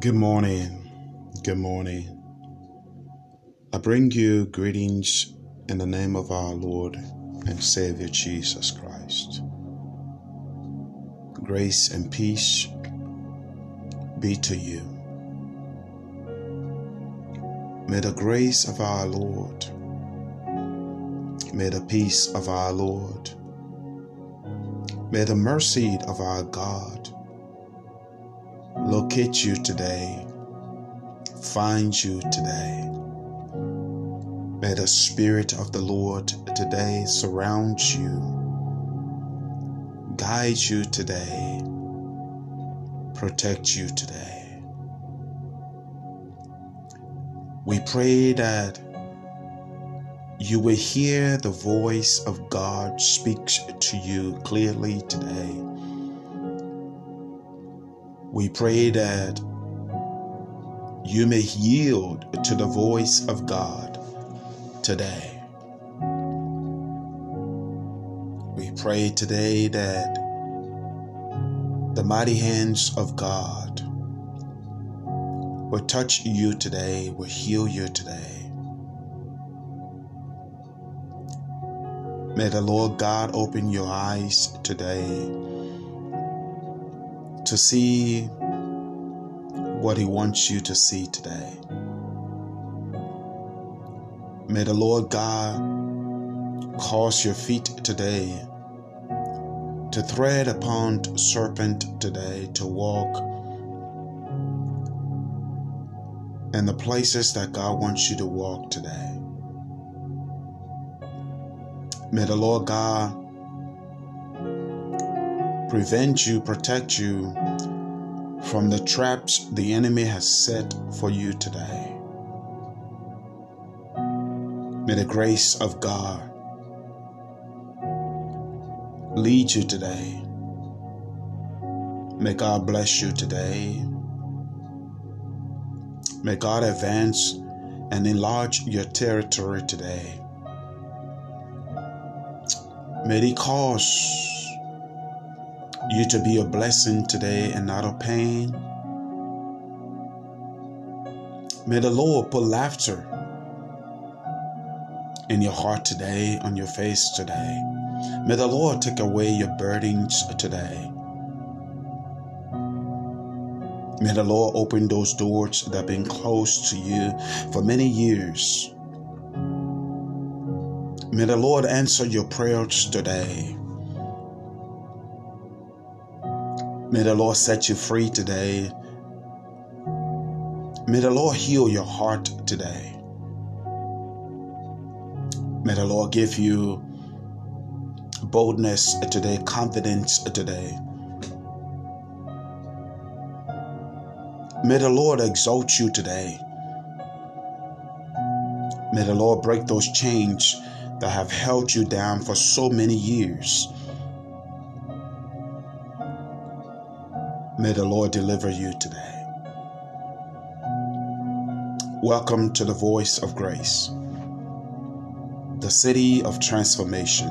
Good morning. Good morning. I bring you greetings in the name of our Lord and Savior Jesus Christ. Grace and peace be to you. May the grace of our Lord, may the peace of our Lord, may the mercy of our God locate you today, find you today. May the Spirit of the Lord today surround you, guide you today, protect you today. We pray that you will hear the voice of God speaks to you clearly today we pray that you may yield to the voice of God today. We pray today that the mighty hands of God will touch you today, will heal you today. May the Lord God open your eyes today to see what He wants you to see today. May the Lord God cause your feet today to tread upon serpent today, to walk in the places that God wants you to walk today. May the Lord God prevent you, protect you from the traps the enemy has set for you today. May the grace of God lead you today. May God bless you today. May God advance and enlarge your territory today. May He cause you to be a blessing today and not a pain. May the Lord put laughter in your heart today, on your face today. May the Lord take away your burdens today. May the Lord open those doors that have been closed to you for many years. May the Lord answer your prayers today. May the Lord set you free today. May the Lord heal your heart today. May the Lord give you boldness today, confidence today. May the Lord exalt you today. May the Lord break those chains that have held you down for so many years. May the Lord deliver you today. Welcome to the Voice of Grace, the city of transformation,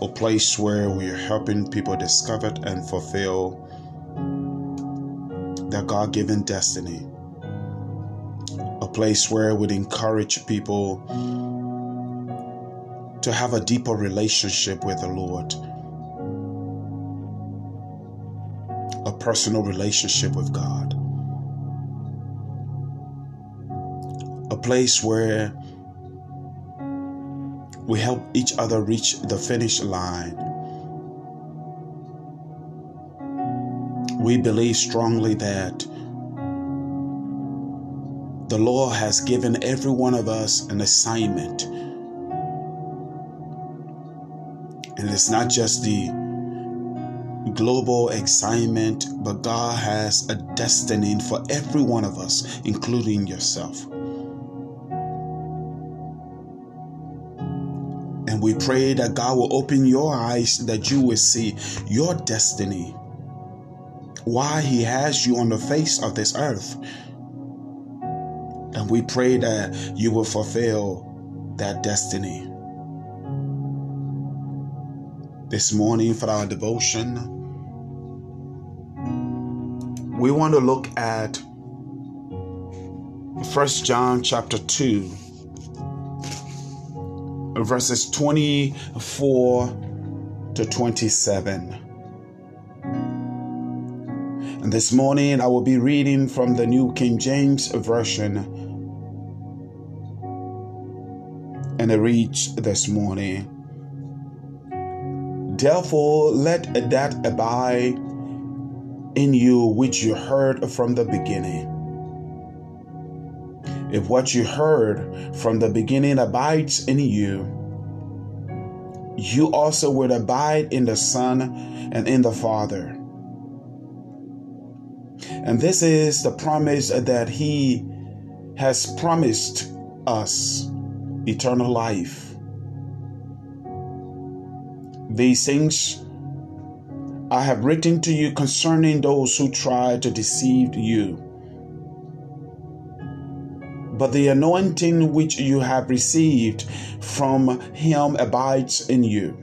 a place where we are helping people discover and fulfill their God given destiny, a place where we encourage people to have a deeper relationship with the Lord a personal relationship with God. A place where we help each other reach the finish line. We believe strongly that the Lord has given every one of us an assignment. And it's not just the global excitement, but God has a destiny for every one of us, including yourself. And we pray that God will open your eyes that you will see your destiny, why He has you on the face of this earth. And we pray that you will fulfill that destiny. This morning, for our devotion, we want to look at First John chapter 2 verses 24 to 27. And this morning I will be reading from the New King James Version. And it reads this morning Therefore, let that abide in you which you heard from the beginning. If what you heard from the beginning abides in you, you also will abide in the Son and in the Father. And this is the promise that He has promised us eternal life. These things I have written to you concerning those who try to deceive you. But the anointing which you have received from him abides in you.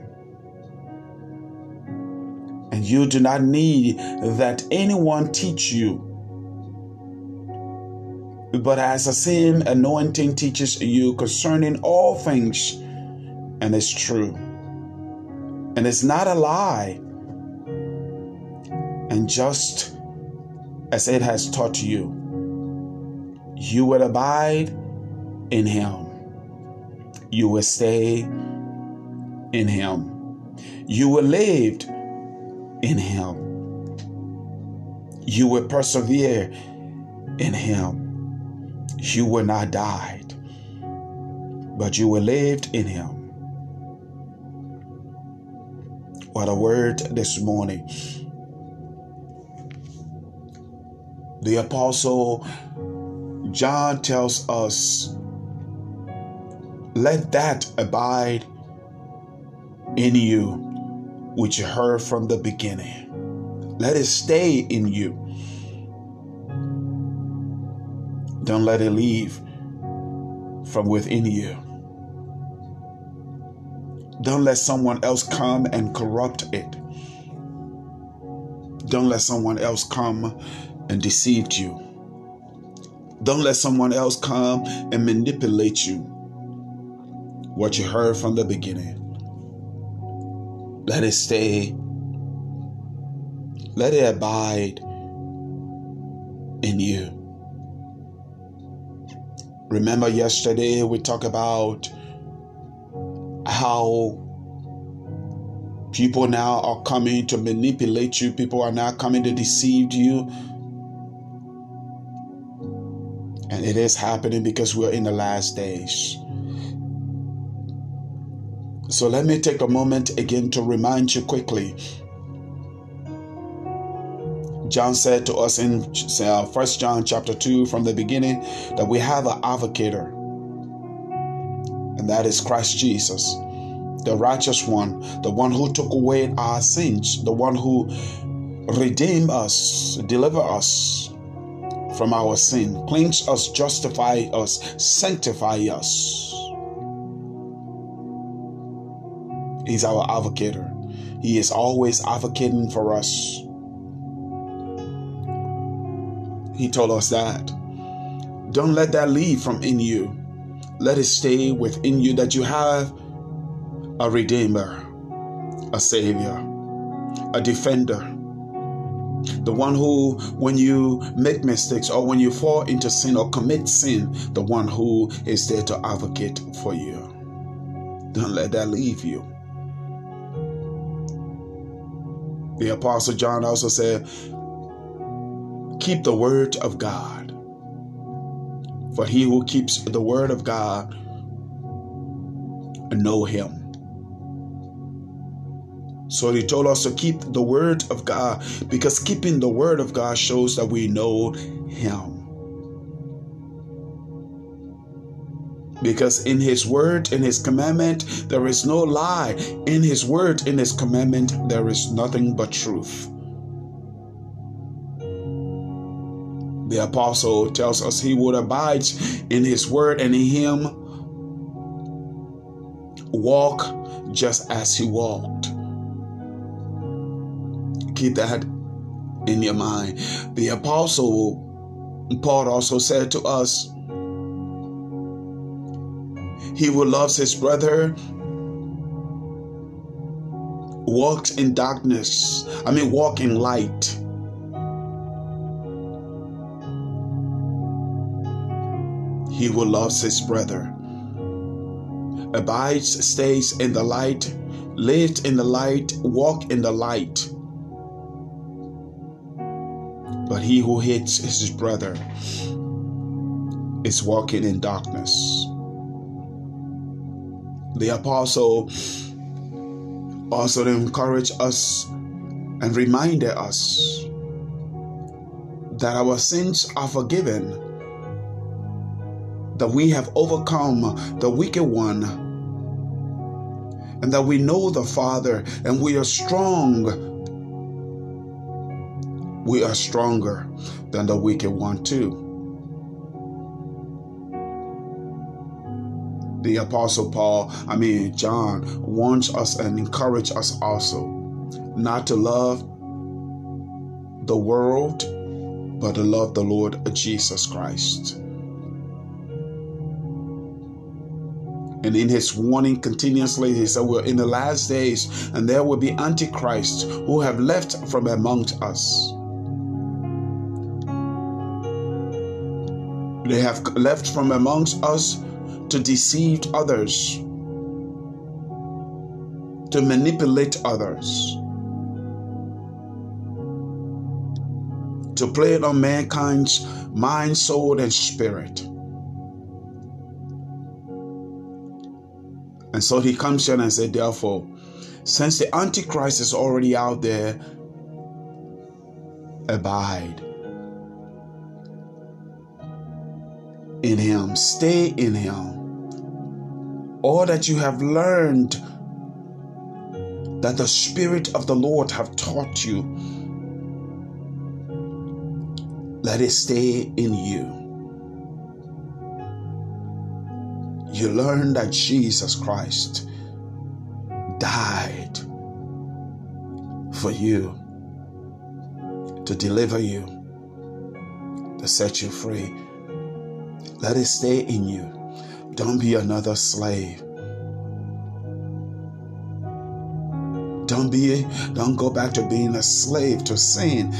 And you do not need that anyone teach you. But as the same anointing teaches you concerning all things, and is true, and it's not a lie, and just as it has taught you you will abide in him. You will stay in him. You will live in him. You will persevere in him. You will not die, but you will live in him. What a word this morning. The apostle John tells us, let that abide in you, which you heard from the beginning. Let it stay in you. Don't let it leave from within you. Don't let someone else come and corrupt it. Don't let someone else come and deceived you. Don't let someone else come and manipulate you. What you heard from the beginning. Let it stay. Let it abide in you. Remember yesterday we talked about how people now are coming to manipulate you, people are now coming to deceive you And it is happening because we're in the last days. So let me take a moment again to remind you quickly. John said to us in uh, First John chapter 2 from the beginning that we have an advocator, and that is Christ Jesus, the righteous one, the one who took away our sins, the one who redeemed us, deliver us from our sin, cleanse us, justify us, sanctify us. He's our advocator. He is always advocating for us. He told us that. Don't let that leave from in you. Let it stay within you that you have a redeemer, a savior, a defender, the one who, when you make mistakes or when you fall into sin or commit sin, the one who is there to advocate for you. Don't let that leave you. The Apostle John also said, Keep the word of God. For he who keeps the word of God know him. So he told us to keep the word of God because keeping the word of God shows that we know him. Because in his word, in his commandment, there is no lie. In his word, in his commandment, there is nothing but truth. The apostle tells us he would abide in his word and in him walk just as he walked keep that in your mind. The apostle Paul also said to us, He who loves his brother walks in darkness. I mean, walk in light. He who loves his brother abides, stays in the light, lives in the light, walk in the light. He who hates his brother is walking in darkness. The apostle also encouraged us and reminded us that our sins are forgiven, that we have overcome the wicked one, and that we know the Father and we are strong we are stronger than the wicked one, too. The Apostle Paul, I mean, John, warns us and encourages us also not to love the world, but to love the Lord Jesus Christ. And in his warning continuously, he said, We're in the last days, and there will be antichrists who have left from amongst us. They have left from amongst us to deceive others, to manipulate others, to play on mankind's mind, soul, and spirit. And so he comes here and said, therefore, since the Antichrist is already out there, abide in Him, stay in Him. All that you have learned that the Spirit of the Lord have taught you, let it stay in you. You learn that Jesus Christ died for you to deliver you, to set you free. Let it stay in you. Don't be another slave. Don't be don't go back to being a slave to sin.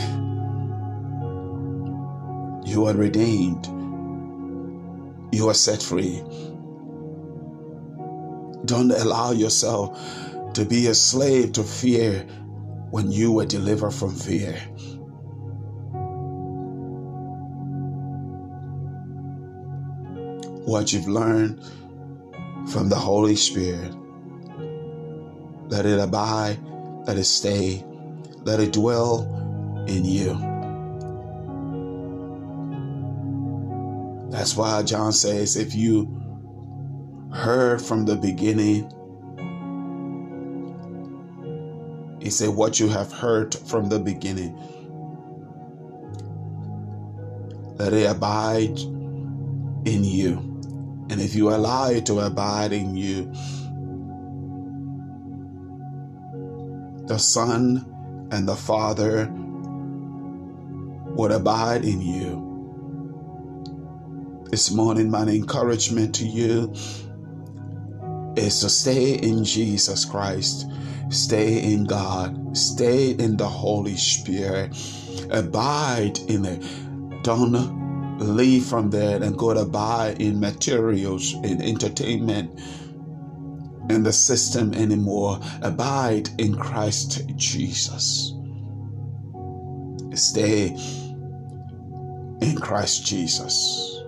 You are redeemed. You are set free. Don't allow yourself to be a slave to fear when you were delivered from fear. What you've learned from the Holy Spirit. Let it abide, let it stay, let it dwell in you. That's why John says, if you heard from the beginning, he said, what you have heard from the beginning, let it abide in you. And if you allow it to abide in you, the Son and the Father would abide in you. This morning, my encouragement to you is to stay in Jesus Christ, stay in God, stay in the Holy Spirit, abide in it. Don't leave from there and go to buy in materials, in entertainment, in the system anymore. Abide in Christ Jesus. Stay in Christ Jesus.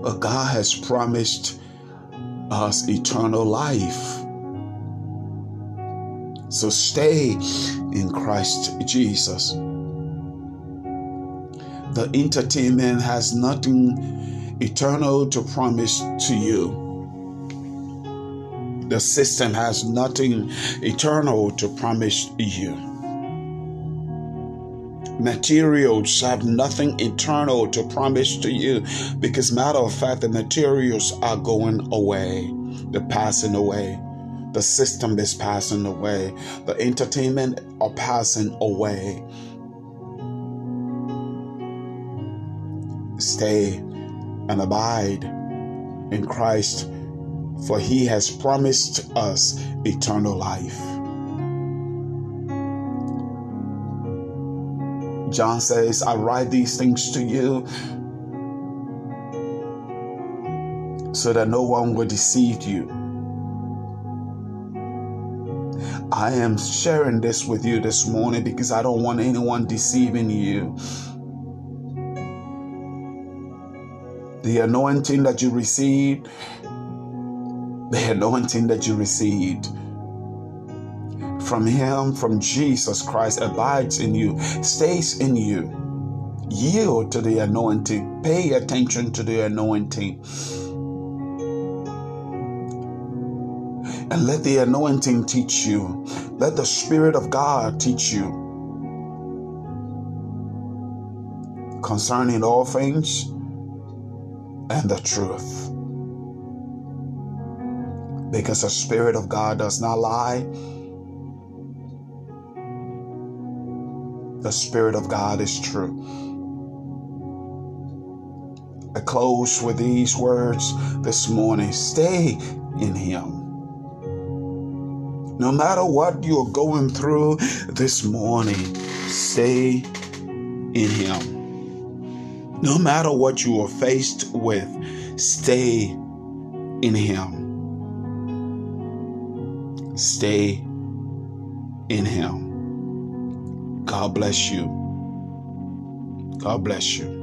But God has promised us eternal life. So stay in Christ Jesus the entertainment has nothing eternal to promise to you. The system has nothing eternal to promise you. Materials have nothing eternal to promise to you because, matter of fact, the materials are going away, they're passing away. The system is passing away. The entertainment are passing away. Stay and abide in Christ, for he has promised us eternal life. John says, I write these things to you so that no one will deceive you. I am sharing this with you this morning because I don't want anyone deceiving you. The anointing that you received, the anointing that you received from Him, from Jesus Christ, abides in you, stays in you. Yield to the anointing, pay attention to the anointing. And let the anointing teach you. Let the Spirit of God teach you concerning all things and the truth. Because the Spirit of God does not lie. The Spirit of God is true. I close with these words this morning stay in Him. No matter what you're going through this morning, stay in Him. No matter what you are faced with, stay in Him. Stay in Him. God bless you. God bless you.